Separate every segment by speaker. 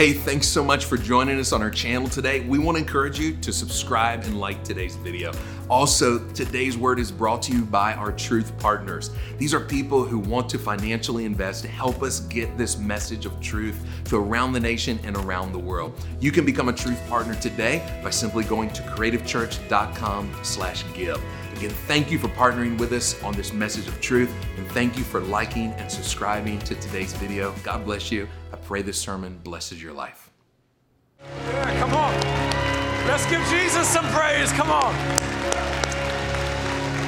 Speaker 1: Hey, thanks so much for joining us on our channel today. We want to encourage you to subscribe and like today's video. Also, today's word is brought to you by our truth partners. These are people who want to financially invest to help us get this message of truth to around the nation and around the world. You can become a truth partner today by simply going to creativechurch.com/give. Again, thank you for partnering with us on this message of truth, and thank you for liking and subscribing to today's video. God bless you. Pray this sermon blesses your life.
Speaker 2: Yeah, come on. Let's give Jesus some praise. Come on.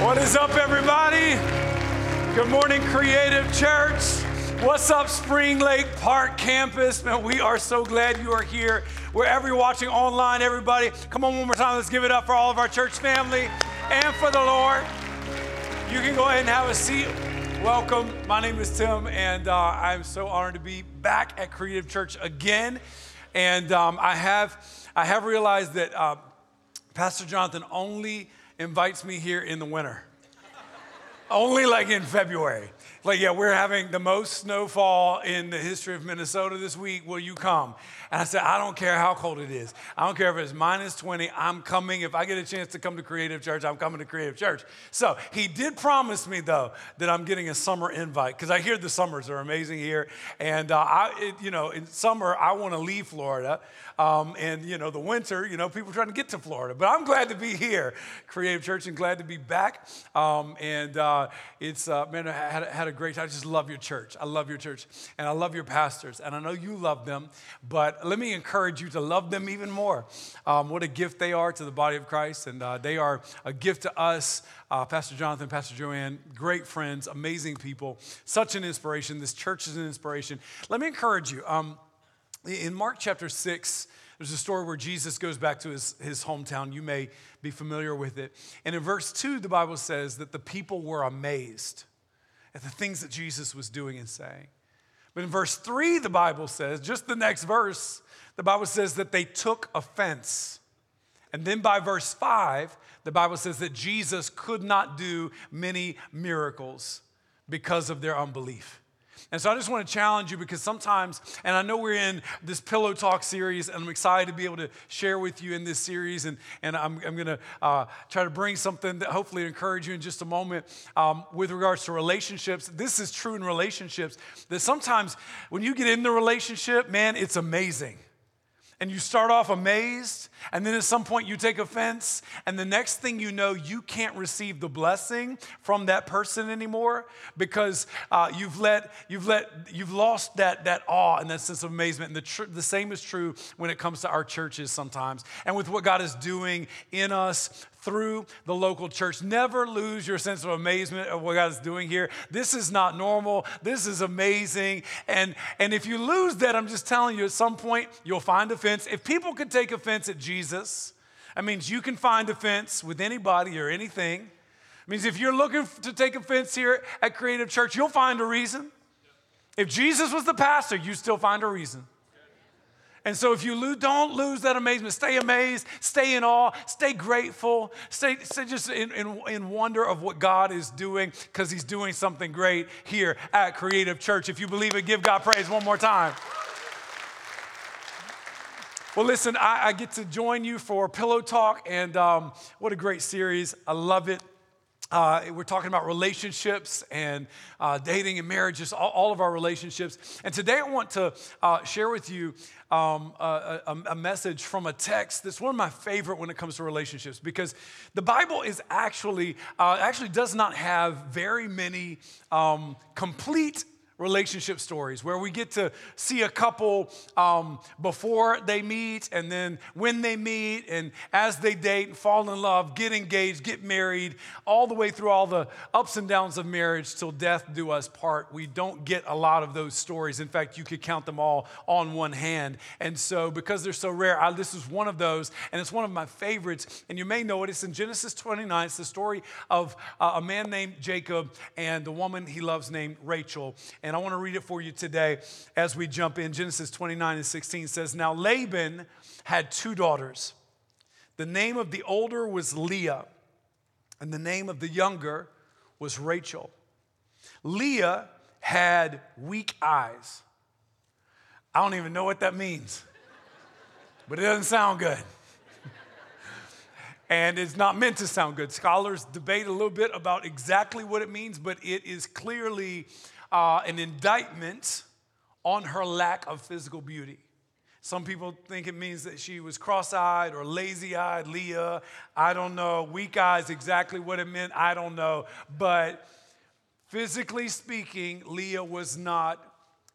Speaker 2: What is up, everybody? Good morning, Creative Church. What's up, Spring Lake Park campus? Man, we are so glad you are here. Wherever you're watching online, everybody, come on one more time. Let's give it up for all of our church family and for the Lord. You can go ahead and have a seat. Welcome. My name is Tim, and uh, I'm so honored to be back at Creative Church again. And um, I have I have realized that uh, Pastor Jonathan only invites me here in the winter, only like in February. Like, yeah, we're having the most snowfall in the history of Minnesota this week. Will you come? And I said, I don't care how cold it is. I don't care if it's minus 20. I'm coming. If I get a chance to come to Creative Church, I'm coming to Creative Church. So he did promise me, though, that I'm getting a summer invite because I hear the summers are amazing here. And, uh, I, it, you know, in summer, I want to leave Florida. Um, and, you know, the winter, you know, people trying to get to Florida. But I'm glad to be here, Creative Church, and glad to be back. Um, and uh, it's, uh, man, I had, had a great time. I just love your church. I love your church. And I love your pastors. And I know you love them. But let me encourage you to love them even more. Um, what a gift they are to the body of Christ, and uh, they are a gift to us. Uh, Pastor Jonathan, Pastor Joanne, great friends, amazing people, such an inspiration. This church is an inspiration. Let me encourage you. Um, in Mark chapter 6, there's a story where Jesus goes back to his, his hometown. You may be familiar with it. And in verse 2, the Bible says that the people were amazed at the things that Jesus was doing and saying. But in verse 3, the Bible says, just the next verse, the Bible says that they took offense. And then by verse 5, the Bible says that Jesus could not do many miracles because of their unbelief. And so I just want to challenge you because sometimes, and I know we're in this Pillow Talk series, and I'm excited to be able to share with you in this series. And, and I'm, I'm going to uh, try to bring something that hopefully encourage you in just a moment um, with regards to relationships. This is true in relationships that sometimes when you get in the relationship, man, it's amazing and you start off amazed, and then at some point you take offense, and the next thing you know, you can't receive the blessing from that person anymore because uh, you've let you've let you've lost that that awe and that sense of amazement. And the tr- the same is true when it comes to our churches sometimes, and with what God is doing in us through the local church. Never lose your sense of amazement of what God is doing here. This is not normal. This is amazing. And, and if you lose that, I'm just telling you, at some point, you'll find offense. If people could take offense at Jesus, that means you can find offense with anybody or anything. It means if you're looking to take offense here at Creative Church, you'll find a reason. If Jesus was the pastor, you still find a reason. And so if you lose, don't lose that amazement. Stay amazed, stay in awe, stay grateful, stay, stay just in, in, in wonder of what God is doing because He's doing something great here at Creative Church. If you believe it, give God praise one more time. Well, listen, I, I get to join you for Pillow Talk, and um, what a great series. I love it. Uh, we're talking about relationships and uh, dating and marriage, just all, all, of our relationships. And today I want to uh, share with you um, a, a, a, message from a text that's one of my favorite when it comes to relationships because the Bible is actually uh, actually does not have very many um, complete relationship stories where we get to see a couple um, before they meet and then when they meet and as they date and fall in love, get engaged, get married, all the way through all the ups and downs of marriage till death do us part. We don't get a lot of those stories. In fact, you could count them all on one hand. And so, because they're so rare, I, this is one of those, and it's one of my favorites. And you may know it. It's in Genesis 29. It's the story of uh, a man named Jacob and the woman he loves named Rachel. And and I want to read it for you today as we jump in. Genesis 29 and 16 says, Now Laban had two daughters. The name of the older was Leah, and the name of the younger was Rachel. Leah had weak eyes, I don't even know what that means, but it doesn't sound good. and it's not meant to sound good. Scholars debate a little bit about exactly what it means, but it is clearly uh, an indictment on her lack of physical beauty. Some people think it means that she was cross eyed or lazy eyed, Leah. I don't know. Weak eyes, exactly what it meant, I don't know. But physically speaking, Leah was not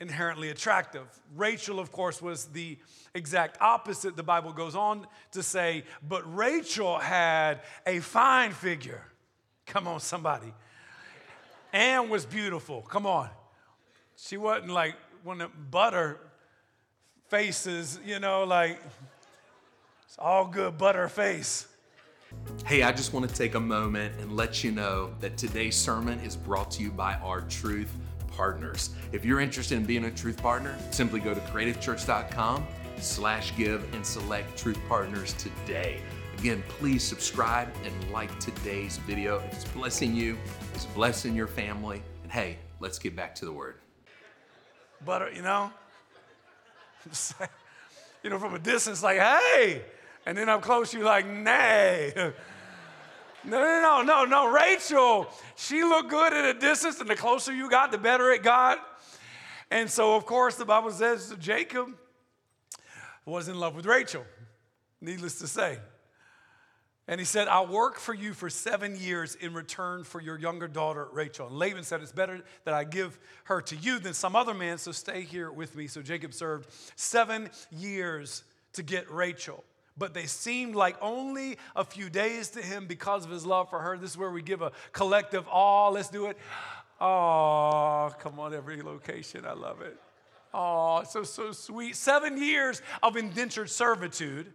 Speaker 2: inherently attractive. Rachel, of course, was the exact opposite. The Bible goes on to say, but Rachel had a fine figure. Come on, somebody. And was beautiful. Come on. She wasn't like one of butter faces, you know, like it's all good butter face.
Speaker 1: Hey, I just want to take a moment and let you know that today's sermon is brought to you by our truth partners. If you're interested in being a truth partner, simply go to creativechurch.com slash give and select truth partners today. Again, please subscribe and like today's video. It's blessing you, it's blessing your family. And hey, let's get back to the word.
Speaker 2: Butter, uh, you know? you know, from a distance, like, hey. And then up close, you're like, nay. No, no, no, no, no. Rachel, she looked good at a distance, and the closer you got, the better it got. And so, of course, the Bible says Jacob was in love with Rachel, needless to say. And he said, I'll work for you for seven years in return for your younger daughter, Rachel. And Laban said, It's better that I give her to you than some other man, so stay here with me. So Jacob served seven years to get Rachel but they seemed like only a few days to him because of his love for her. This is where we give a collective, oh, let's do it. Oh, come on, every location. I love it. Oh, so, so sweet. Seven years of indentured servitude,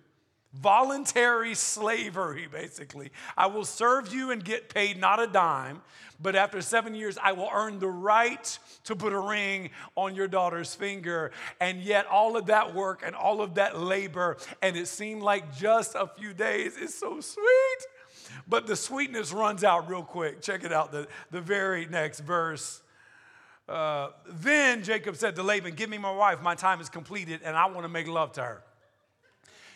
Speaker 2: voluntary slavery, basically. I will serve you and get paid not a dime, but after seven years, I will earn the right to put a ring on your daughter's finger. And yet, all of that work and all of that labor, and it seemed like just a few days, is so sweet. But the sweetness runs out real quick. Check it out, the, the very next verse. Uh, then Jacob said to Laban, Give me my wife, my time is completed, and I want to make love to her.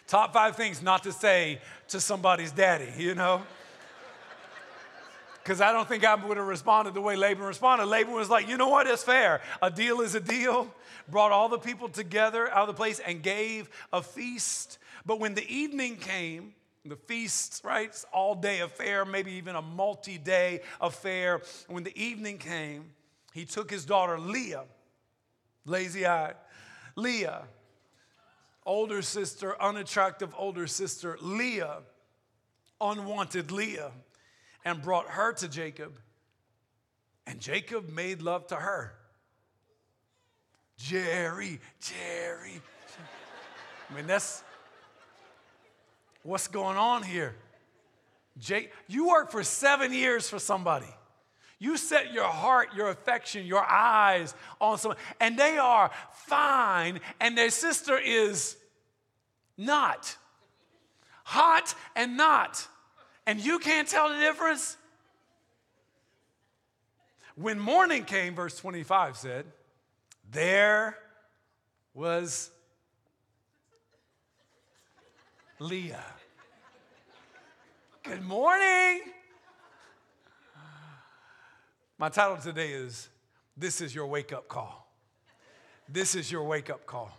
Speaker 2: Top five things not to say to somebody's daddy, you know? because I don't think I would have responded the way Laban responded. Laban was like, you know what? It's fair. A deal is a deal. Brought all the people together out of the place and gave a feast. But when the evening came, the feasts, right? It's all day affair, maybe even a multi day affair. When the evening came, he took his daughter Leah, lazy eyed, Leah, older sister, unattractive older sister, Leah, unwanted Leah and brought her to Jacob, and Jacob made love to her. Jerry, Jerry. I mean, that's what's going on here. Jake, you worked for seven years for somebody. You set your heart, your affection, your eyes on someone, and they are fine, and their sister is not. Hot and not and you can't tell the difference? When morning came, verse 25 said, there was Leah. Good morning. My title today is This is Your Wake Up Call. This is your wake up call.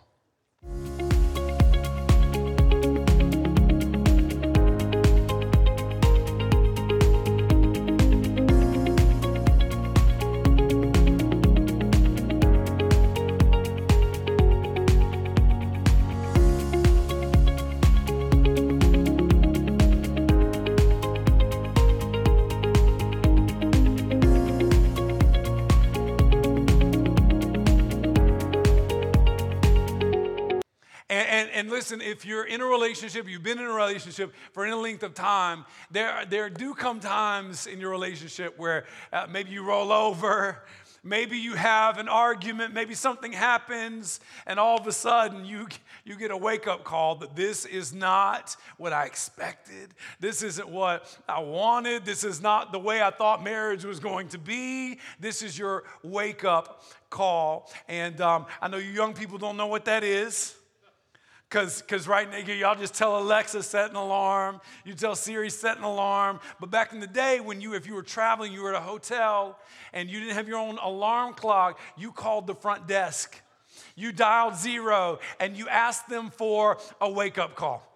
Speaker 2: Listen, if you're in a relationship, you've been in a relationship for any length of time, there, there do come times in your relationship where uh, maybe you roll over, Maybe you have an argument, maybe something happens, and all of a sudden you, you get a wake up call that this is not what I expected. This isn't what I wanted. This is not the way I thought marriage was going to be. This is your wake up call. And um, I know you young people don't know what that is. Cause, Cause right now, y'all just tell Alexa set an alarm. You tell Siri set an alarm. But back in the day, when you, if you were traveling, you were at a hotel and you didn't have your own alarm clock, you called the front desk. You dialed zero and you asked them for a wake up call.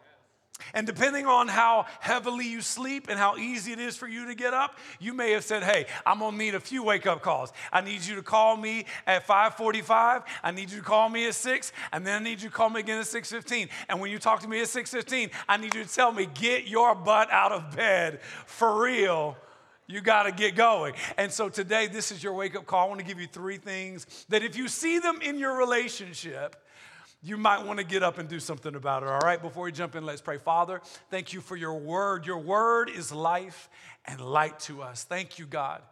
Speaker 2: And depending on how heavily you sleep and how easy it is for you to get up, you may have said, "Hey, I'm going to need a few wake-up calls. I need you to call me at 5:45, I need you to call me at 6, and then I need you to call me again at 6:15. And when you talk to me at 6:15, I need you to tell me, "Get your butt out of bed for real." You got to get going. And so today, this is your wake up call. I want to give you three things that if you see them in your relationship, you might want to get up and do something about it. All right, before we jump in, let's pray. Father, thank you for your word. Your word is life and light to us. Thank you, God.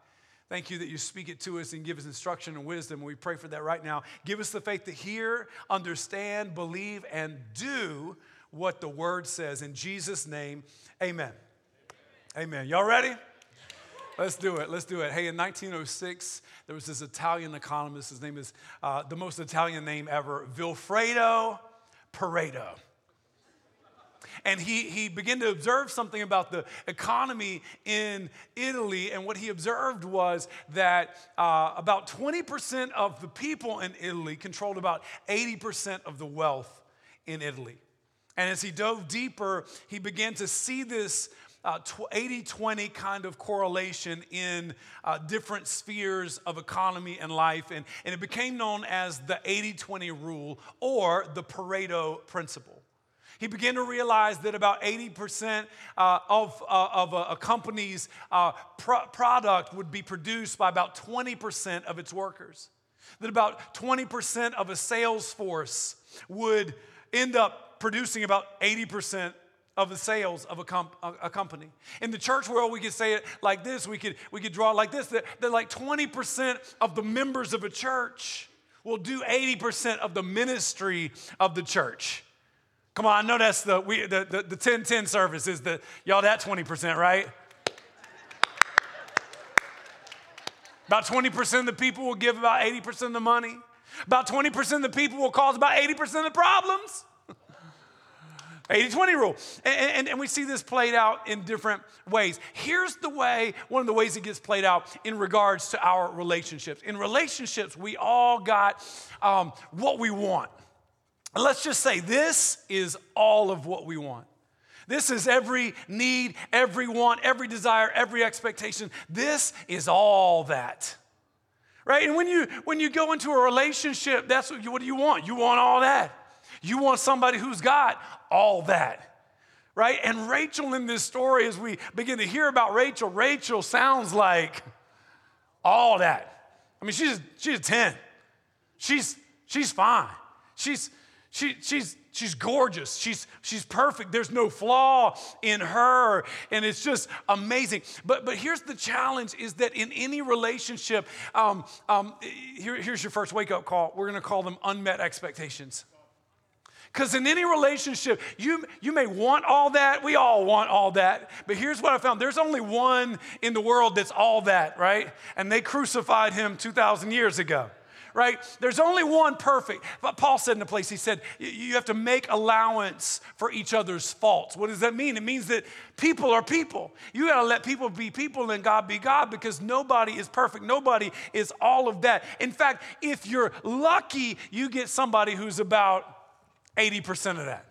Speaker 2: Thank you that you speak it to us and give us instruction and wisdom. We pray for that right now. Give us the faith to hear, understand, believe, and do what the word says. In Jesus' name, amen. Amen. Y'all ready? Let's do it. Let's do it. Hey, in 1906, there was this Italian economist. His name is uh, the most Italian name ever, Vilfredo Pareto. And he, he began to observe something about the economy in Italy. And what he observed was that uh, about 20% of the people in Italy controlled about 80% of the wealth in Italy. And as he dove deeper, he began to see this 80 uh, 20 kind of correlation in uh, different spheres of economy and life. And, and it became known as the 80 20 rule or the Pareto principle. He began to realize that about 80% uh, of, uh, of a, a company's uh, pro- product would be produced by about 20% of its workers. That about 20% of a sales force would end up producing about 80% of the sales of a, comp- a, company. In the church world, we could say it like this. We could, we could draw it like this that, that like 20% of the members of a church will do 80% of the ministry of the church. Come on, I know that's the, we, the, the, the 10 10 service is the, y'all, that 20%, right? About 20% of the people will give about 80% of the money. About 20% of the people will cause about 80% of the problems. 80 20 rule. And, and, and, we see this played out in different ways. Here's the way, one of the ways it gets played out in regards to our relationships. In relationships, we all got um, what we want. And let's just say this is all of what we want. This is every need, every want, every desire, every expectation. This is all that. Right? And when you when you go into a relationship, that's what you, what do you want? You want all that. You want somebody who's got all that, right? And Rachel in this story, as we begin to hear about Rachel, Rachel sounds like all that. I mean, she's she's a 10. She's she's fine. She's she, she's she's gorgeous. She's she's perfect. There's no flaw in her, and it's just amazing. But but here's the challenge: is that in any relationship, um, um, here, here's your first wake up call. We're going to call them unmet expectations. Because in any relationship, you, you may want all that. We all want all that. But here's what I found there's only one in the world that's all that, right? And they crucified him 2,000 years ago right? There's only one perfect. But Paul said in a place, he said, you have to make allowance for each other's faults. What does that mean? It means that people are people. You got to let people be people and God be God because nobody is perfect. Nobody is all of that. In fact, if you're lucky, you get somebody who's about 80% of that.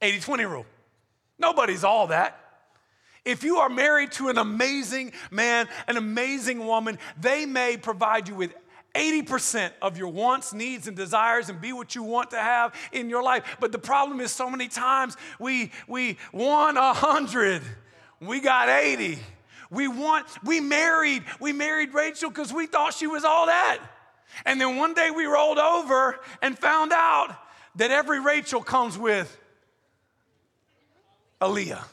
Speaker 2: 80 20 rule. Nobody's all that. If you are married to an amazing man, an amazing woman, they may provide you with 80% of your wants, needs, and desires and be what you want to have in your life. But the problem is so many times we, we want 100, we got 80. We want, we married, we married Rachel because we thought she was all that. And then one day we rolled over and found out that every Rachel comes with a Leah.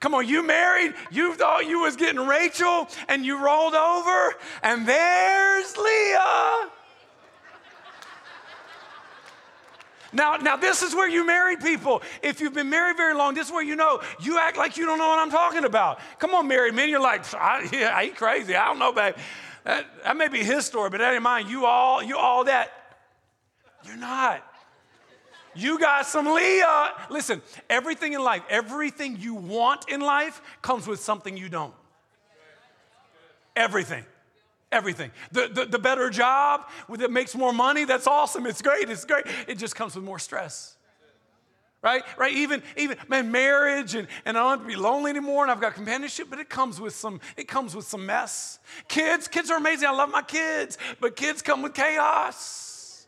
Speaker 2: Come on, you married, you thought you was getting Rachel, and you rolled over, and there's Leah. Now, now this is where you married people. If you've been married very long, this is where you know you act like you don't know what I'm talking about. Come on, married men, you're like, I, yeah, I ain't crazy. I don't know, babe. That, that may be his story, but that ain't mine. You all, you all that. You're not. You got some Leah. Listen, everything in life, everything you want in life comes with something you don't. Everything. Everything. The, the, the better job that makes more money, that's awesome. It's great. It's great. It just comes with more stress. Right? Right? Even, even man, marriage and, and I don't have to be lonely anymore and I've got companionship, but it comes with some, it comes with some mess. Kids, kids are amazing. I love my kids, but kids come with chaos.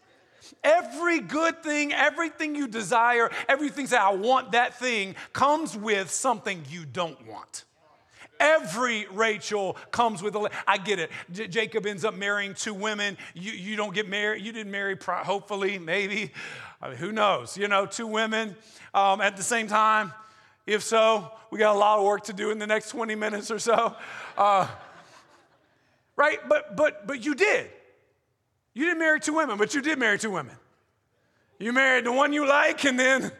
Speaker 2: Every good thing, everything you desire, everything that I want that thing comes with something you don't want. Every Rachel comes with a. I get it. J- Jacob ends up marrying two women. You, you don't get married. You didn't marry, hopefully, maybe. I mean, who knows? You know, two women um, at the same time. If so, we got a lot of work to do in the next 20 minutes or so. Uh, right? But but but you did. You didn't marry two women, but you did marry two women. You married the one you like, and then.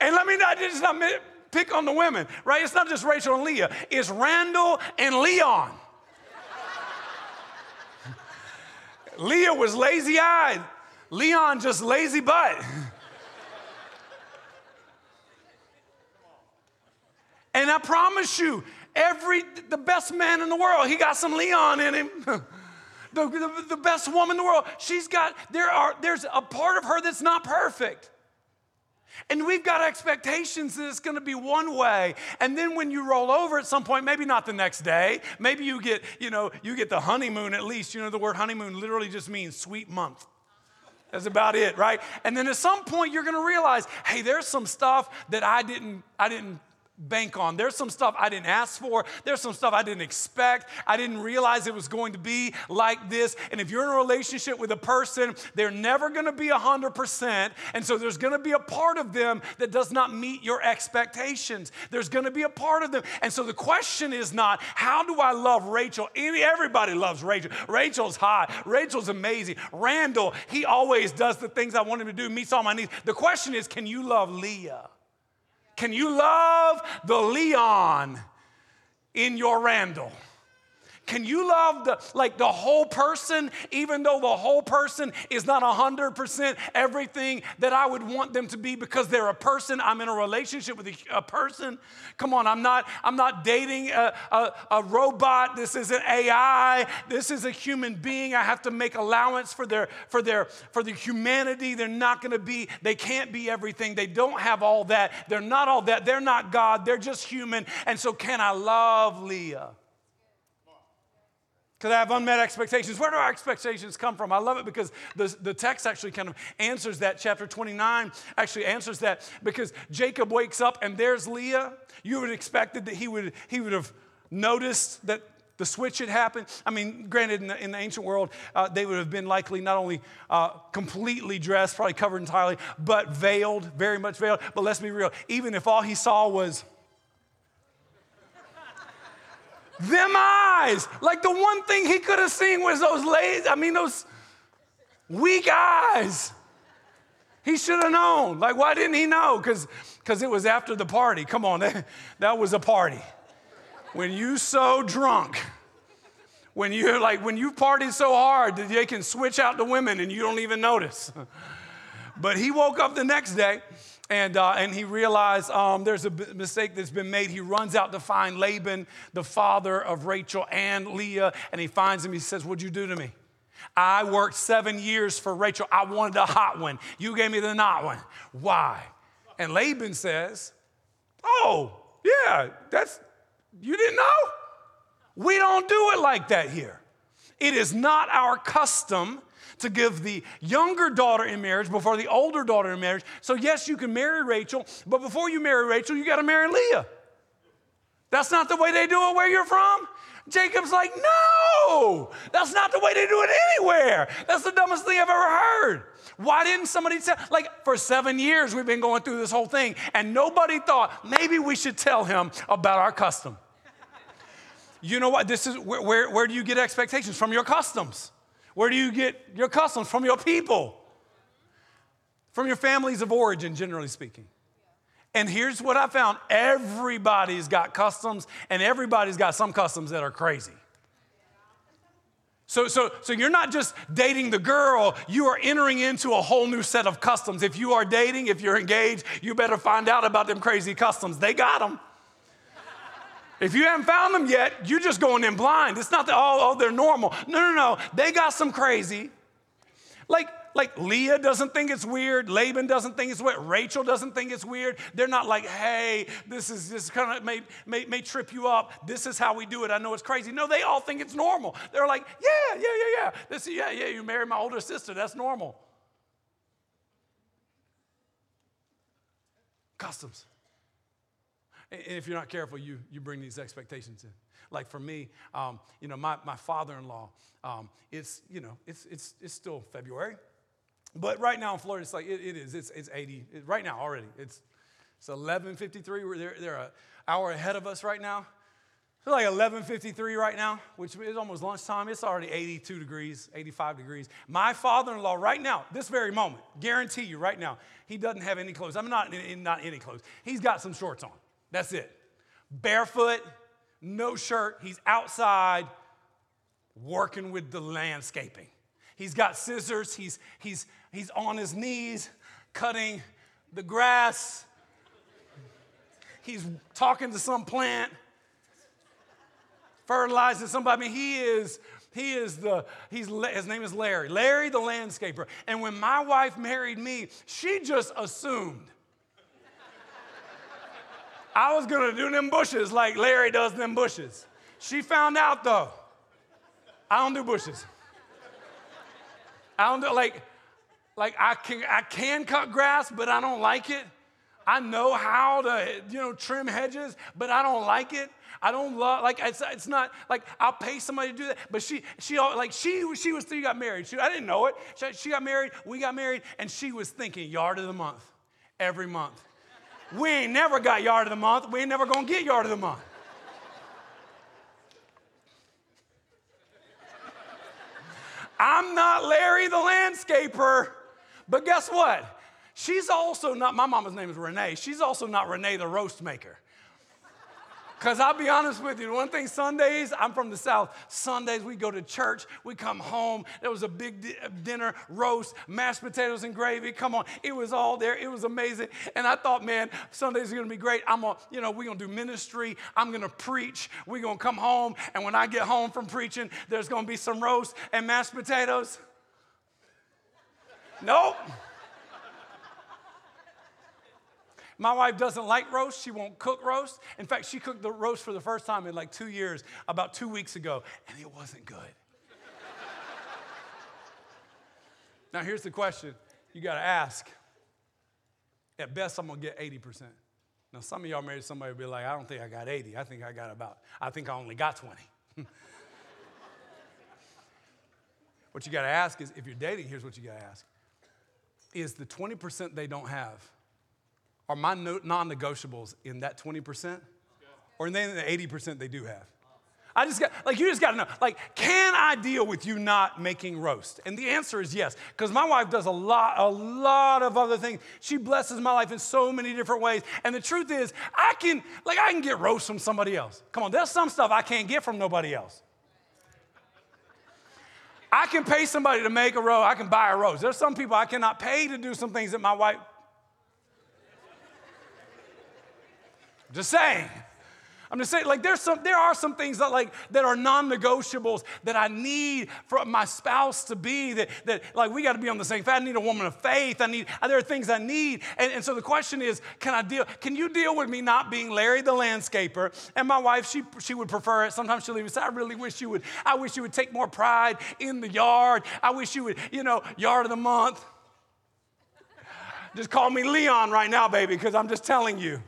Speaker 2: And let me not just not pick on the women, right? It's not just Rachel and Leah, it's Randall and Leon. Leah was lazy eyed, Leon just lazy butt. and I promise you, every the best man in the world, he got some Leon in him. the, the, the best woman in the world, she's got, there are, there's a part of her that's not perfect. And we've got expectations that it's going to be one way. And then when you roll over at some point, maybe not the next day, maybe you get, you know, you get the honeymoon at least. You know, the word honeymoon literally just means sweet month. That's about it, right? And then at some point you're going to realize, hey, there's some stuff that I didn't I didn't bank on. There's some stuff I didn't ask for. There's some stuff I didn't expect. I didn't realize it was going to be like this. And if you're in a relationship with a person, they're never going to be 100%. And so there's going to be a part of them that does not meet your expectations. There's going to be a part of them. And so the question is not, how do I love Rachel? Everybody loves Rachel. Rachel's hot. Rachel's amazing. Randall, he always does the things I want him to do, meets all my needs. The question is, can you love Leah? Can you love the Leon in your Randall? Can you love the like the whole person, even though the whole person is not hundred percent everything that I would want them to be because they're a person? I'm in a relationship with a, a person. Come on, I'm not I'm not dating a, a, a robot. This is an AI. This is a human being. I have to make allowance for their for their for their humanity. They're not going to be. They can't be everything. They don't have all that. They're not all that. They're not God. They're just human. And so, can I love Leah? Because I have unmet expectations. Where do our expectations come from? I love it because the, the text actually kind of answers that. Chapter 29 actually answers that because Jacob wakes up and there's Leah. You would have expected that he would, he would have noticed that the switch had happened. I mean, granted, in the, in the ancient world, uh, they would have been likely not only uh, completely dressed, probably covered entirely, but veiled, very much veiled. But let's be real, even if all he saw was them eyes. Like the one thing he could have seen was those lazy, I mean, those weak eyes. He should have known. Like, why didn't he know? Because it was after the party. Come on, that, that was a party. When you so drunk, when you're like when you party so hard that they can switch out the women and you don't even notice. But he woke up the next day and, uh, and he realized um, there's a mistake that's been made. He runs out to find Laban, the father of Rachel and Leah, and he finds him. He says, What'd you do to me? I worked seven years for Rachel. I wanted a hot one. You gave me the not one. Why? And Laban says, Oh, yeah, that's, you didn't know? We don't do it like that here. It is not our custom to give the younger daughter in marriage before the older daughter in marriage. So, yes, you can marry Rachel, but before you marry Rachel, you got to marry Leah. That's not the way they do it where you're from. Jacob's like, no, that's not the way they do it anywhere. That's the dumbest thing I've ever heard. Why didn't somebody tell? Like, for seven years, we've been going through this whole thing, and nobody thought maybe we should tell him about our custom. you know what? This is where, where, where do you get expectations? From your customs. Where do you get your customs? From your people, from your families of origin, generally speaking. And here's what I found everybody's got customs, and everybody's got some customs that are crazy. So, so, so you're not just dating the girl, you are entering into a whole new set of customs. If you are dating, if you're engaged, you better find out about them crazy customs. They got them. If you haven't found them yet, you're just going in blind. It's not that, oh, oh, they're normal. No, no, no. They got some crazy. Like, like Leah doesn't think it's weird. Laban doesn't think it's weird. Rachel doesn't think it's weird. They're not like, hey, this is this kind of may, may, may trip you up. This is how we do it. I know it's crazy. No, they all think it's normal. They're like, yeah, yeah, yeah, yeah. This, yeah, yeah, you married my older sister. That's normal. Customs. And if you're not careful, you, you bring these expectations in. Like for me, um, you know, my, my father-in-law, um, it's, you know, it's, it's, it's still February. But right now in Florida, it's like, it, it is, it's, it's 80, it, right now already. It's, it's 11.53, they're, they're an hour ahead of us right now. It's like 11:53 right now, which is almost lunchtime. It's already 82 degrees, 85 degrees. My father-in-law right now, this very moment, guarantee you right now, he doesn't have any clothes. I'm not not any clothes. He's got some shorts on. That's it. Barefoot, no shirt. He's outside working with the landscaping. He's got scissors. He's, he's, he's on his knees cutting the grass. He's talking to some plant, fertilizing somebody. I mean, he is he is the he's his name is Larry. Larry the landscaper. And when my wife married me, she just assumed I was gonna do them bushes like Larry does them bushes. She found out though. I don't do bushes. I don't do like, like I can I can cut grass, but I don't like it. I know how to, you know, trim hedges, but I don't like it. I don't love like it's, it's not like I'll pay somebody to do that. But she she like she she was she got married. She, I didn't know it. She, she got married. We got married, and she was thinking yard of the month every month. We ain't never got yard of the month. We ain't never gonna get yard of the month. I'm not Larry the landscaper. But guess what? She's also not, my mama's name is Renee. She's also not Renee the roast maker. Because I'll be honest with you, one thing Sundays, I'm from the South. Sundays we go to church, we come home. There was a big di- uh, dinner, roast, mashed potatoes and gravy. Come on, it was all there. It was amazing. And I thought, man, Sundays are gonna be great. I'm gonna, you know, we're gonna do ministry. I'm gonna preach. We're gonna come home. And when I get home from preaching, there's gonna be some roast and mashed potatoes. Nope. My wife doesn't like roast. She won't cook roast. In fact, she cooked the roast for the first time in like two years, about two weeks ago, and it wasn't good. now, here's the question you got to ask. At best, I'm going to get 80%. Now, some of y'all married somebody be like, I don't think I got 80. I think I got about, I think I only got 20. what you got to ask is if you're dating, here's what you got to ask is the 20% they don't have are my non negotiables in that 20%? Or in the 80% they do have? I just got, like, you just got to know, like, can I deal with you not making roast? And the answer is yes, because my wife does a lot, a lot of other things. She blesses my life in so many different ways. And the truth is, I can, like, I can get roast from somebody else. Come on, there's some stuff I can't get from nobody else. I can pay somebody to make a roast. I can buy a roast. There's some people I cannot pay to do some things that my wife Just saying. I'm just saying, like, there's some, there are some things that like that are non-negotiables that I need for my spouse to be. That, that like we got to be on the same. I need a woman of faith. I need. There are things I need, and, and so the question is, can I deal? Can you deal with me not being Larry the landscaper? And my wife, she she would prefer it. Sometimes she'll even say, I really wish you would. I wish you would take more pride in the yard. I wish you would, you know, yard of the month. just call me Leon right now, baby, because I'm just telling you.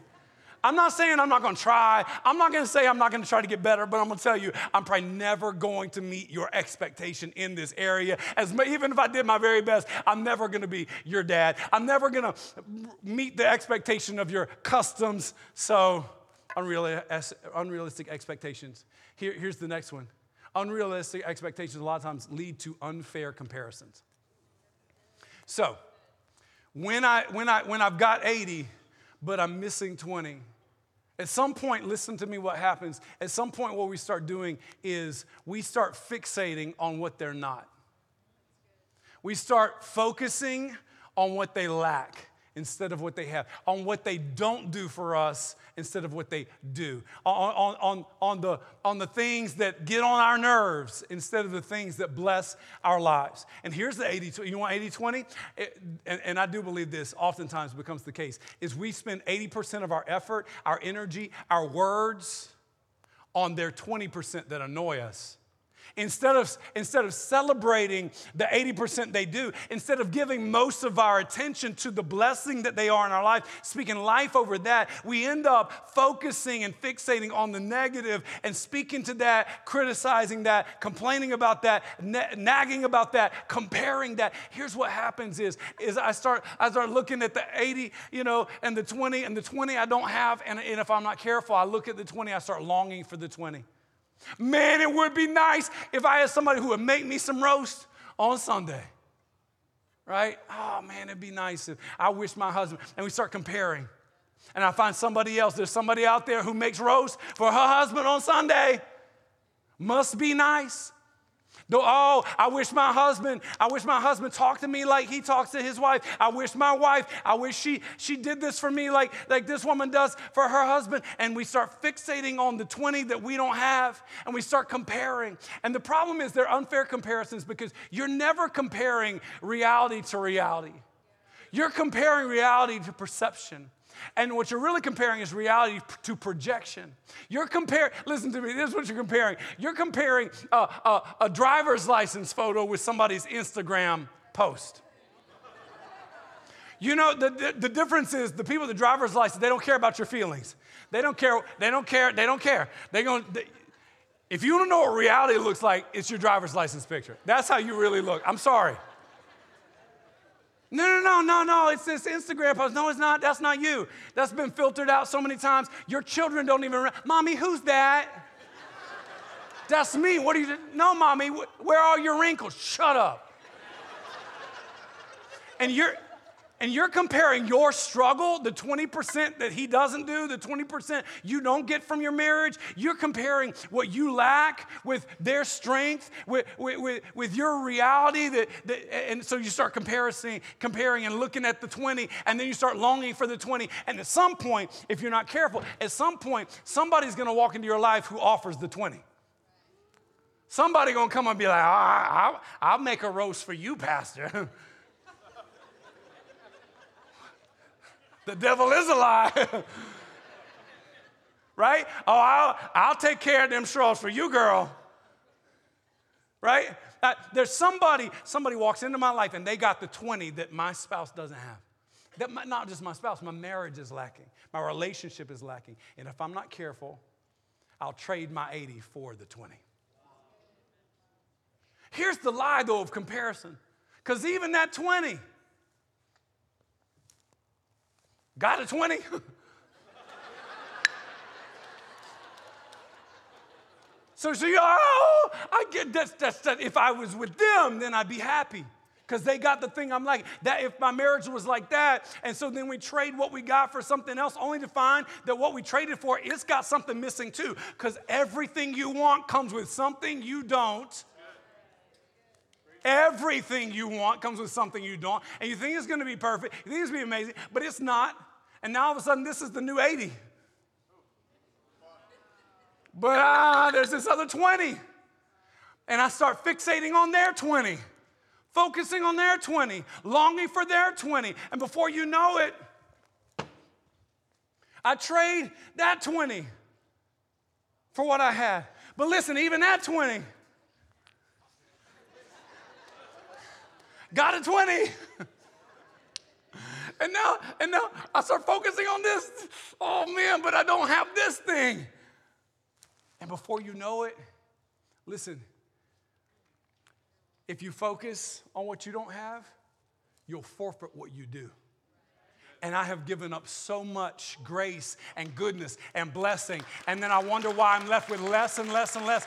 Speaker 2: I'm not saying I'm not gonna try. I'm not gonna say I'm not gonna try to get better, but I'm gonna tell you, I'm probably never going to meet your expectation in this area. As even if I did my very best, I'm never gonna be your dad. I'm never gonna meet the expectation of your customs. So, unrealistic expectations. Here, here's the next one. Unrealistic expectations a lot of times lead to unfair comparisons. So, when, I, when, I, when I've got 80, but I'm missing 20, at some point, listen to me what happens. At some point, what we start doing is we start fixating on what they're not. We start focusing on what they lack instead of what they have, on what they don't do for us instead of what they do, on, on, on, the, on the things that get on our nerves instead of the things that bless our lives. And here's the 80 you want 80 20? And, and I do believe this oftentimes becomes the case, is we spend 80% of our effort, our energy, our words on their 20% that annoy us Instead of, instead of celebrating the 80% they do, instead of giving most of our attention to the blessing that they are in our life, speaking life over that, we end up focusing and fixating on the negative and speaking to that, criticizing that, complaining about that, nagging about that, comparing that. Here's what happens is, is I start, I start looking at the 80, you know, and the 20, and the 20 I don't have, and, and if I'm not careful, I look at the 20, I start longing for the 20. Man, it would be nice if I had somebody who would make me some roast on Sunday. Right? Oh man, it'd be nice if I wish my husband, and we start comparing. And I find somebody else, there's somebody out there who makes roast for her husband on Sunday. Must be nice. Oh, I wish my husband, I wish my husband talked to me like he talks to his wife. I wish my wife, I wish she she did this for me like, like this woman does for her husband. And we start fixating on the 20 that we don't have and we start comparing. And the problem is they're unfair comparisons because you're never comparing reality to reality. You're comparing reality to perception. And what you're really comparing is reality to projection. You're comparing, listen to me, this is what you're comparing. You're comparing a, a, a driver's license photo with somebody's Instagram post. You know, the, the, the, difference is the people with the driver's license, they don't care about your feelings. They don't care, they don't care, they don't care. They're going, they, if you don't know what reality looks like, it's your driver's license picture. That's how you really look. I'm sorry. No, no, no, no, no. It's this Instagram post. No, it's not. That's not you. That's been filtered out so many times. Your children don't even remember. Mommy, who's that? That's me. What are you? No, mommy. Where are your wrinkles? Shut up. And you're and you're comparing your struggle, the 20% that he doesn't do, the 20% you don't get from your marriage, you're comparing what you lack with their strength, with, with, with your reality. That, that, and so you start comparing, comparing and looking at the 20, and then you start longing for the 20. And at some point, if you're not careful, at some point, somebody's gonna walk into your life who offers the 20. Somebody gonna come and be like, oh, I'll, I'll make a roast for you, Pastor. The devil is a lie. right? Oh, I'll, I'll take care of them straws for you, girl. Right? Uh, there's somebody, somebody walks into my life and they got the 20 that my spouse doesn't have. That my, not just my spouse, my marriage is lacking. My relationship is lacking. And if I'm not careful, I'll trade my 80 for the 20. Here's the lie, though, of comparison. Because even that 20, Got a 20? so she, oh, I get that's, that's, that. If I was with them, then I'd be happy because they got the thing I'm like. That if my marriage was like that, and so then we trade what we got for something else, only to find that what we traded for, it's got something missing too. Because everything you want comes with something you don't. Everything you want comes with something you don't. And you think it's going to be perfect, you think it's going to be amazing, but it's not. And now all of a sudden, this is the new 80. But ah, there's this other 20. And I start fixating on their 20, focusing on their 20, longing for their 20. And before you know it, I trade that 20 for what I had. But listen, even that 20 got a 20. And now, and now I start focusing on this. Oh man, but I don't have this thing. And before you know it, listen, if you focus on what you don't have, you'll forfeit what you do. And I have given up so much grace and goodness and blessing. And then I wonder why I'm left with less and less and less.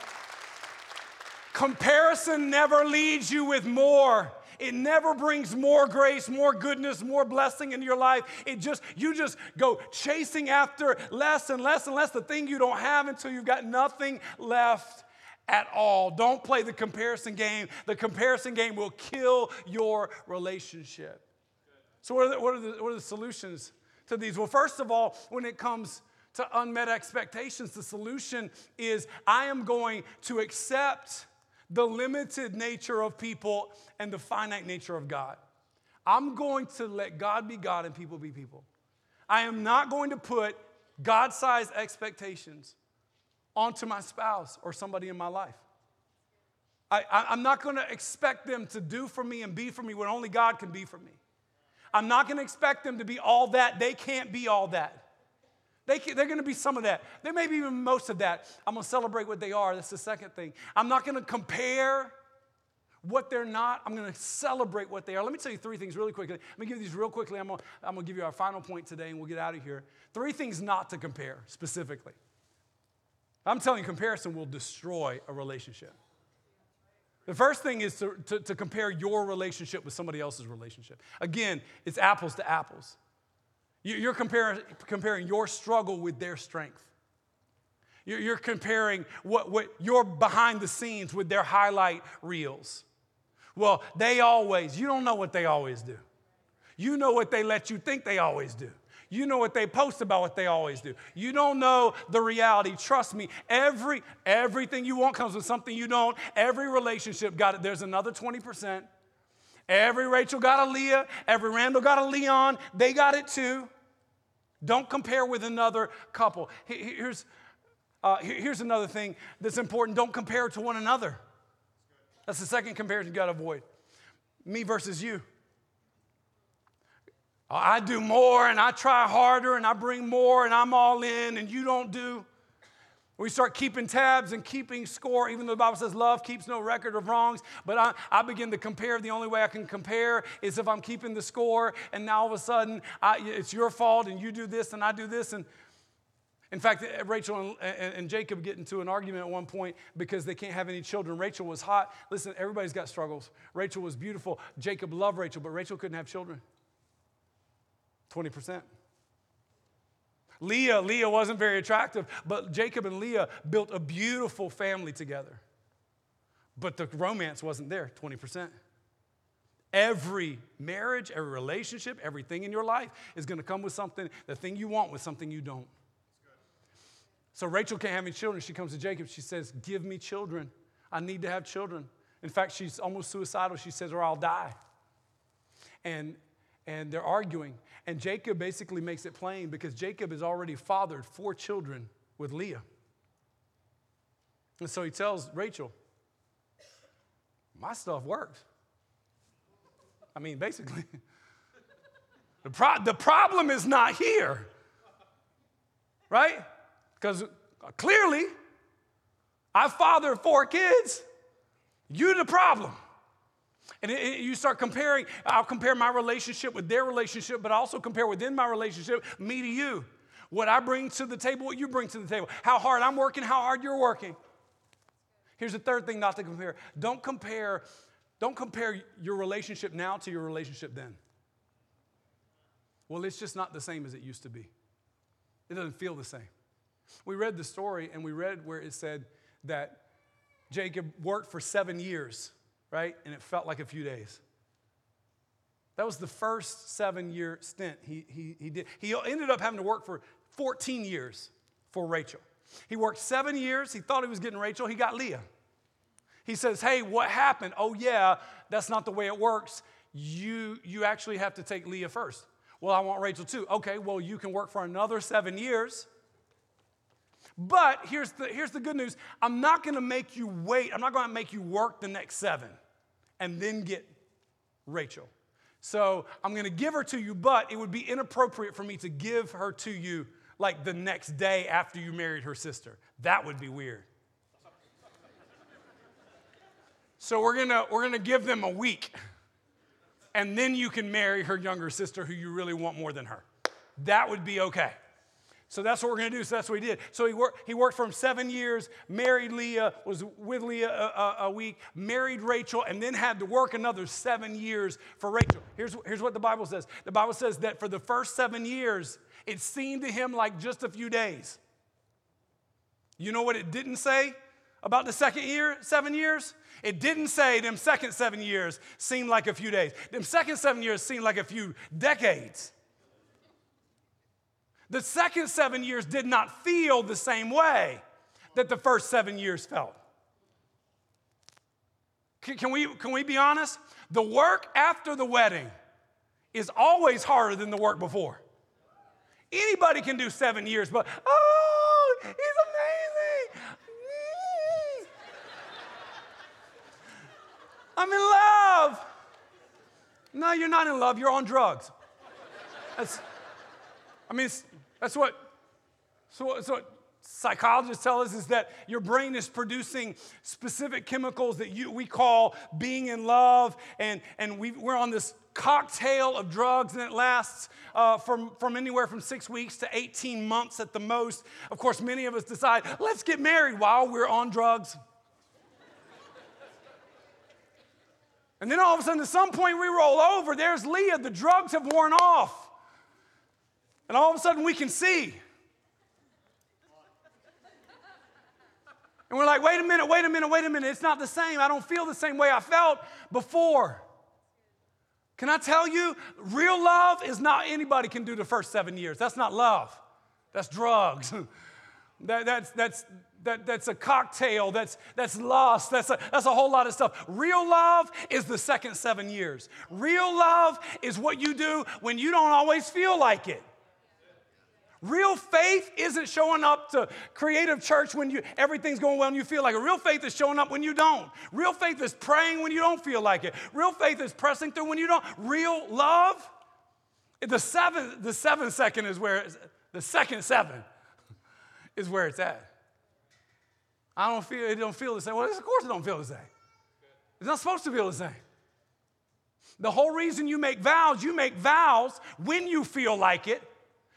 Speaker 2: Comparison never leads you with more. It never brings more grace, more goodness, more blessing into your life. It just, you just go chasing after less and less and less the thing you don't have until you've got nothing left at all. Don't play the comparison game. The comparison game will kill your relationship. So, what are, the, what, are the, what are the solutions to these? Well, first of all, when it comes to unmet expectations, the solution is I am going to accept the limited nature of people and the finite nature of God. I'm going to let God be God and people be people. I am not going to put God sized expectations onto my spouse or somebody in my life. I, am not going to expect them to do for me and be for me what only God can be for me. I'm not going to expect them to be all that. They can't be all that. They can, they're going to be some of that. They may be even most of that. I'm going to celebrate what they are. That's the second thing. I'm not going to compare what they're not. I'm going to celebrate what they are. Let me tell you three things really quickly. Let me give these real quickly. I'm going, to, I'm going to give you our final point today and we'll get out of here. Three things not to compare specifically. I'm telling you, comparison will destroy a relationship. The first thing is to, to, to, compare your relationship with somebody else's relationship. Again, it's apples to apples. You're comparing, comparing your struggle with their strength. You're comparing what, what your behind the scenes with their highlight reels. Well, they always, you don't know what they always do. You know what they let you think they always do. You know what they post about what they always do. You don't know the reality. Trust me, every everything you want comes with something you don't. Every relationship got it. There's another 20%. Every Rachel got a Leah, every Randall got a Leon. They got it too. Don't compare with another couple. Here's, uh, here's another thing that's important don't compare to one another. That's the second comparison you got to avoid. Me versus you. I do more and I try harder and I bring more and I'm all in and you don't do. We start keeping tabs and keeping score, even though the Bible says love keeps no record of wrongs. But I, I begin to compare. The only way I can compare is if I'm keeping the score, and now all of a sudden I, it's your fault, and you do this and I do this. And in fact, eh, Rachel and, and, and Jacob get into an argument at one point because they can't have any children. Rachel was hot. Listen, everybody's got struggles. Rachel was beautiful. Jacob loved Rachel, but Rachel couldn't have children. 20%. Leah, Leah wasn't very attractive, but Jacob and Leah built a beautiful family together. But the romance wasn't there, 20%. Every marriage, every relationship, everything in your life is going to come with something, the thing you want with something you don't. So Rachel can't have any children. She comes to Jacob. She says, Give me children. I need to have children. In fact, she's almost suicidal. She says, Or I'll die. And, and they're arguing. And Jacob basically makes it plain because Jacob has already fathered four children with Leah. And so he tells Rachel, My stuff works. I mean, basically, the, pro- the problem is not here, right? Because clearly, I fathered four kids. You're the problem. And it, it, you start comparing, I'll compare my relationship with their relationship, but also compare within my relationship, me to you. What I bring to the table, what you bring to the table. How hard I'm working, how hard you're working. Here's the third thing not to compare. Don't compare, don't compare your relationship now to your relationship then. Well, it's just not the same as it used to be. It doesn't feel the same. We read the story and we read where it said that Jacob worked for seven years right? And it felt like a few days. That was the first seven year stint he, he, he did. He ended up having to work for 14 years for Rachel. He worked seven years. He thought he was getting Rachel. He got Leah. He says, Hey, what happened? Oh, yeah, that's not the way it works. You, you actually have to take Leah first. Well, I want Rachel too. Okay, well, you can work for another seven years. But here's the, here's the good news I'm not gonna make you wait, I'm not gonna make you work the next seven and then get Rachel. So I'm going to give her to you, but it would be inappropriate for me to give her to you like the next day after you married her sister. That would be weird. So we're going to we're going to give them a week. And then you can marry her younger sister who you really want more than her. That would be okay. So that's what we're going to do. So that's what he did. So he worked, he worked from seven years, married Leah, was with Leah a, a, a, week, married Rachel, and then had to work another seven years for Rachel. Here's, here's what the Bible says the Bible says that for the first seven years, it seemed to him like just a few days. You know what it didn't say about the second year, seven years? It didn't say them second seven years seemed like a few days. Them second seven years seemed like a few decades. The second seven years did not feel the same way that the first seven years felt. Can, we, can we be honest? The work after the wedding is always harder than the work before. Anybody can do seven years, but oh, he's amazing. Mm. I'm in love. No, you're not in love, you're on drugs. That's, I mean, that's what, so, so psychologists tell us is that your brain is producing specific chemicals that you, we call being in love, and, and we, we're on this cocktail of drugs, and it lasts uh, from, from anywhere from six weeks to 18 months at the most. Of course, many of us decide, let's get married while we're on drugs. and then all of a sudden, at some point, we roll over. There's Leah. The drugs have worn off. And all of a sudden we can see. And we're like, wait a minute, wait a minute, wait a minute. It's not the same. I don't feel the same way I felt before. Can I tell you, real love is not anybody can do the first seven years. That's not love, that's drugs. that, that's, that's, that, that's a cocktail, that's, that's lust, that's a, that's a whole lot of stuff. Real love is the second seven years. Real love is what you do when you don't always feel like it. Real faith isn't showing up to creative church when you everything's going well and you feel like it. Real faith is showing up when you don't. Real faith is praying when you don't feel like it. Real faith is pressing through when you don't. Real love, the seven, the seven second is where the second seven is where it's at. I don't feel it don't feel the same. Well, of course it don't feel the same. It's not supposed to feel the same. The whole reason you make vows, you make vows when you feel like it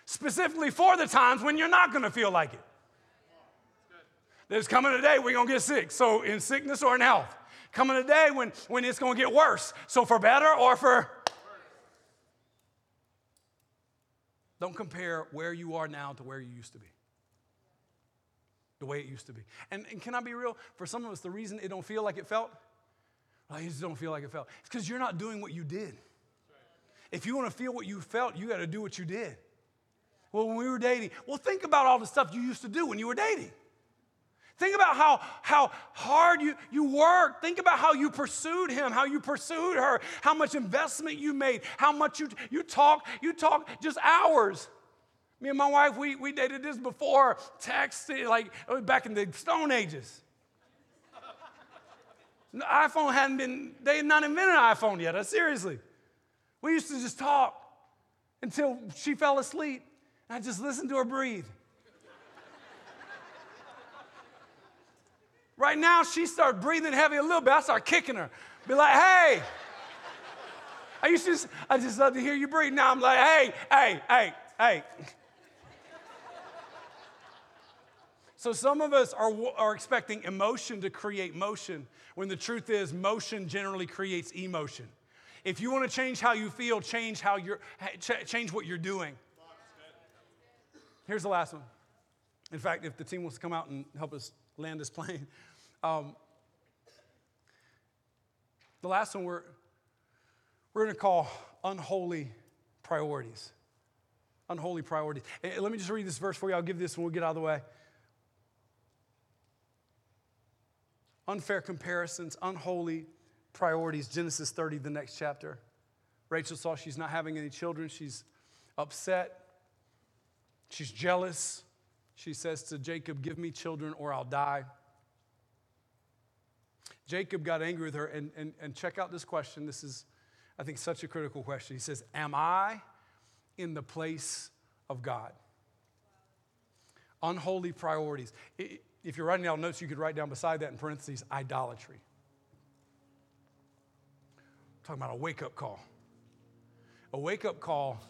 Speaker 2: specifically for the times when you're not going to feel like it. There's coming a day we're going to get sick, so in sickness or in health. Coming a day when, when it's going to get worse, so for better or for. Don't compare where you are now to where you used to be. The way it used to be. And, and can I be real? For some of us, the reason it don't feel like it felt, I just don't feel like it felt. It's because you're not doing what you did. If you want to feel what you felt, you got to do what you did. Well, when we were dating, well, think about all the stuff you used to do when you were dating. Think about how, how hard you, you worked. Think about how you pursued him, how you pursued her, how much investment you made, how much you, you talk, you talk just hours. Me and my wife, we, we dated this before text, like uh, back in the Stone Ages. The iPhone hadn't been, they had not invented an iPhone yet, uh, seriously. We used to just talk until she fell asleep. I just listened to her breathe. right now, she started breathing heavy a little bit. I start kicking her. Be like, hey. I used to just, I just love to hear you breathe. Now I'm like, hey, hey, hey, hey. So some of us are, are expecting emotion to create motion when the truth is motion generally creates emotion. If you want to change how you feel, change how you're change what you're doing. Here's the last one. In fact, if the team wants to come out and help us land this plane, um, the last one we're, we're going to call unholy priorities. Unholy priorities. And let me just read this verse for you. I'll give this and we'll get out of the way. Unfair comparisons, unholy priorities. Genesis 30, the next chapter. Rachel saw she's not having any children. She's upset. She's jealous. She says to Jacob, Give me children or I'll die. Jacob got angry with her, and, and, and check out this question. This is I think, such a critical question. He says, Am I in the place of God? Unholy priorities. If you're writing down notes, you could write down beside that in parentheses idolatry. I'm talking about a wake up call. A wake up call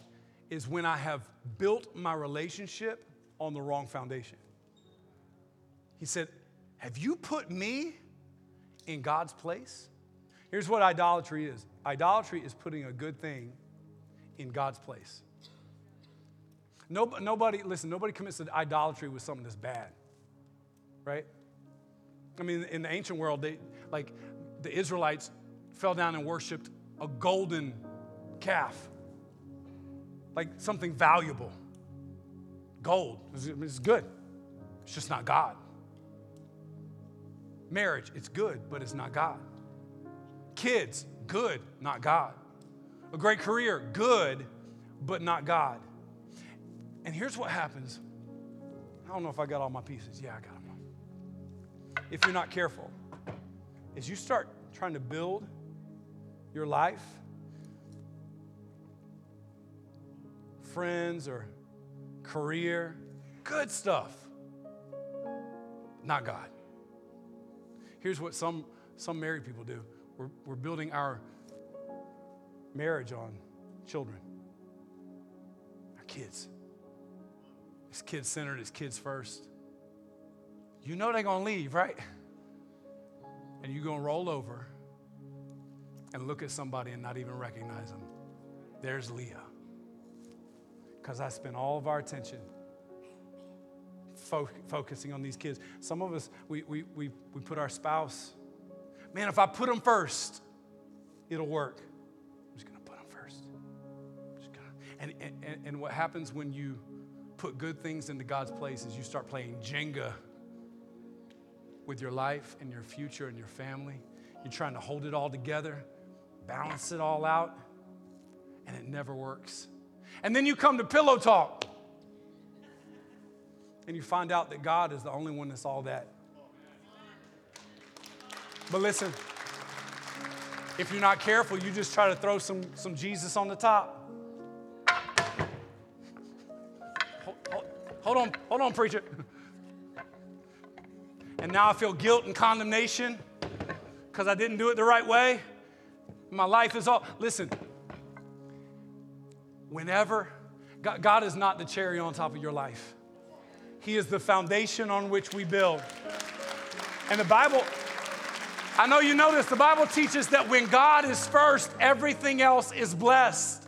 Speaker 2: is when I have built my relationship on the wrong foundation. He said, Have you put me in God's place? Here's what idolatry is idolatry is putting a good thing in God's place. Nobody, nobody, listen, nobody commits idolatry with something that's bad, right? I mean, in the ancient world, they, like the Israelites fell down and worshiped a golden calf, like something valuable. Gold, is good, it's just not God. Marriage, it's good, but it's not God. Kids, good, not God. A great career, good, but not God. And here's what happens. I don't know if I got all my pieces. Yeah, I got them. If you're not careful, as you start trying to build your life, friends or career, good stuff, not God. Here's what some, some married people do we're, we're building our marriage on children, our kids. It's kids centered, it's kids first. You know they're gonna leave, right? And you're gonna roll over and look at somebody and not even recognize them. There's Leah. Because I spent all of our attention fo- focusing on these kids. Some of us, we, we, we, we put our spouse, man, if I put them first, it'll work. I'm just gonna put them first. Gonna, and, and, and what happens when you put good things into God's place is you start playing Jenga with your life and your future and your family. You're trying to hold it all together, balance it all out, and it never works. And then you come to pillow talk and you find out that God is the only one that's all that. But listen, if you're not careful, you just try to throw some, some Jesus on the top. Hold, hold, hold on, hold on, preacher. And now I feel guilt and condemnation because I didn't do it the right way. My life is all. Listen, whenever, God, is not the cherry on top of your life. He is the foundation on which we build. And the Bible, I know you know this, the Bible teaches that when God is first, everything else is blessed.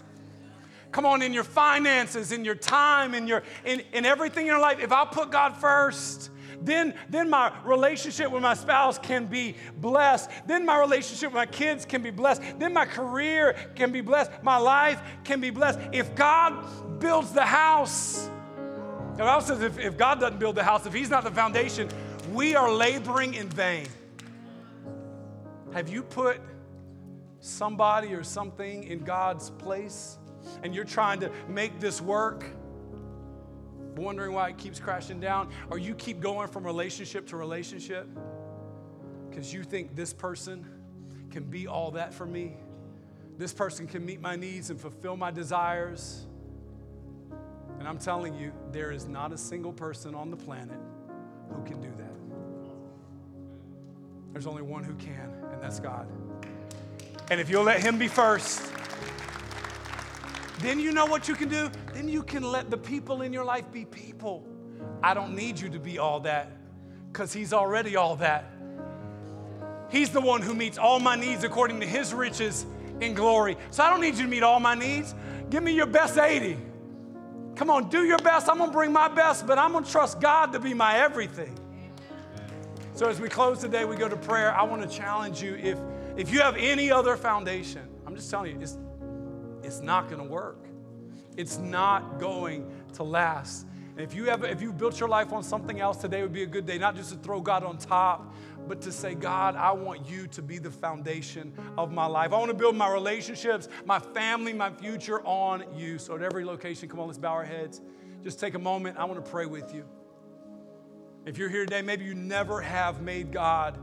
Speaker 2: Come on, in your finances, in your time, in, your, in, in everything in your life, if I put God first, then, then my relationship with my spouse can be blessed. Then my relationship with my kids can be blessed. Then my career can be blessed. My life can be blessed. If God builds the house, the Bible says if, if God doesn't build the house, if He's not the foundation, we are laboring in vain. Have you put somebody or something in God's place and you're trying to make this work? Wondering why it keeps crashing down? Or you keep going from relationship to relationship because you think this person can be all that for me? This person can meet my needs and fulfill my desires. And I'm telling you, there is not a single person on the planet who can do that. There's only one who can, and that's God. And if you'll let Him be first, then you know what you can do? Then you can let the people in your life be people. I don't need you to be all that because He's already all that. He's the one who meets all my needs according to His riches in glory. So I don't need you to meet all my needs. Give me your best 80. Come on, do your best. I'm gonna bring my best, but I'm gonna trust God to be my everything. So as we close today, we go to prayer. I wanna challenge you if, if you have any other foundation, I'm just telling you, it's, it's not gonna work. It's not going to last. And if you have if you built your life on something else, today would be a good day, not just to throw God on top, but to say, God, I want you to be the foundation of my life. I want to build my relationships, my family, my future on you. So at every location, come on, let's bow our heads. Just take a moment. I want to pray with you. If you're here today, maybe you never have made God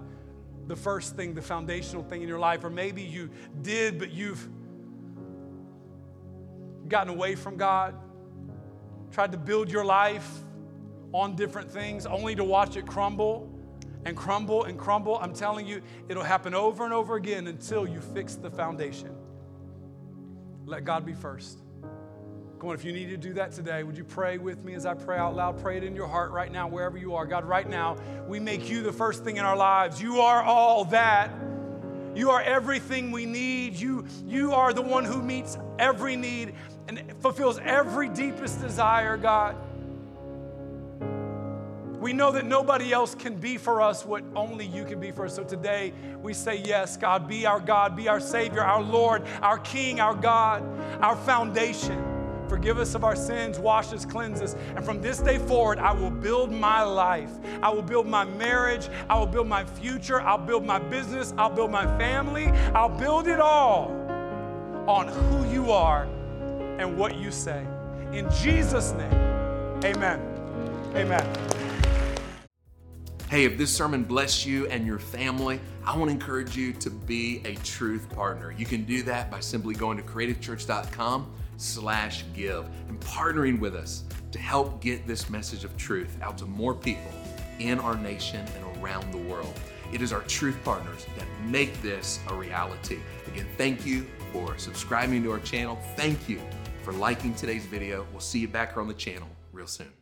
Speaker 2: the first thing, the foundational thing in your life, or maybe you did, but you've gotten away from God, tried to build your life on different things only to watch it crumble and crumble and crumble. I'm telling you, it'll happen over and over again until you fix the foundation. Let God be first. Come on, if you need to do that today, would you pray with me as I pray out loud? Pray it in your heart right now, wherever you are. God, right now, we make you the first thing in our lives. You are all that. You are everything we need. You, you are the one who meets every need and fulfills every deepest desire, God. We know that nobody else can be for us what only you can be for us. So today we say, Yes, God, be our God, be our Savior, our Lord, our King, our God, our foundation. Forgive us of our sins, wash us, cleanse us. And from this day forward, I will build my life. I will build my marriage. I will build my future. I'll build my business. I'll build my family. I'll build it all on who you are and what you say. In Jesus' name, amen. Amen.
Speaker 1: Hey, if this sermon blessed you and your family, I want to encourage you to be a truth partner. You can do that by simply going to creativechurch.com slash give and partnering with us to help get this message of truth out to more people in our nation and around the world. It is our truth partners that make this a reality. Again, thank you for subscribing to our channel. Thank you for liking today's video. We'll see you back here on the channel real soon.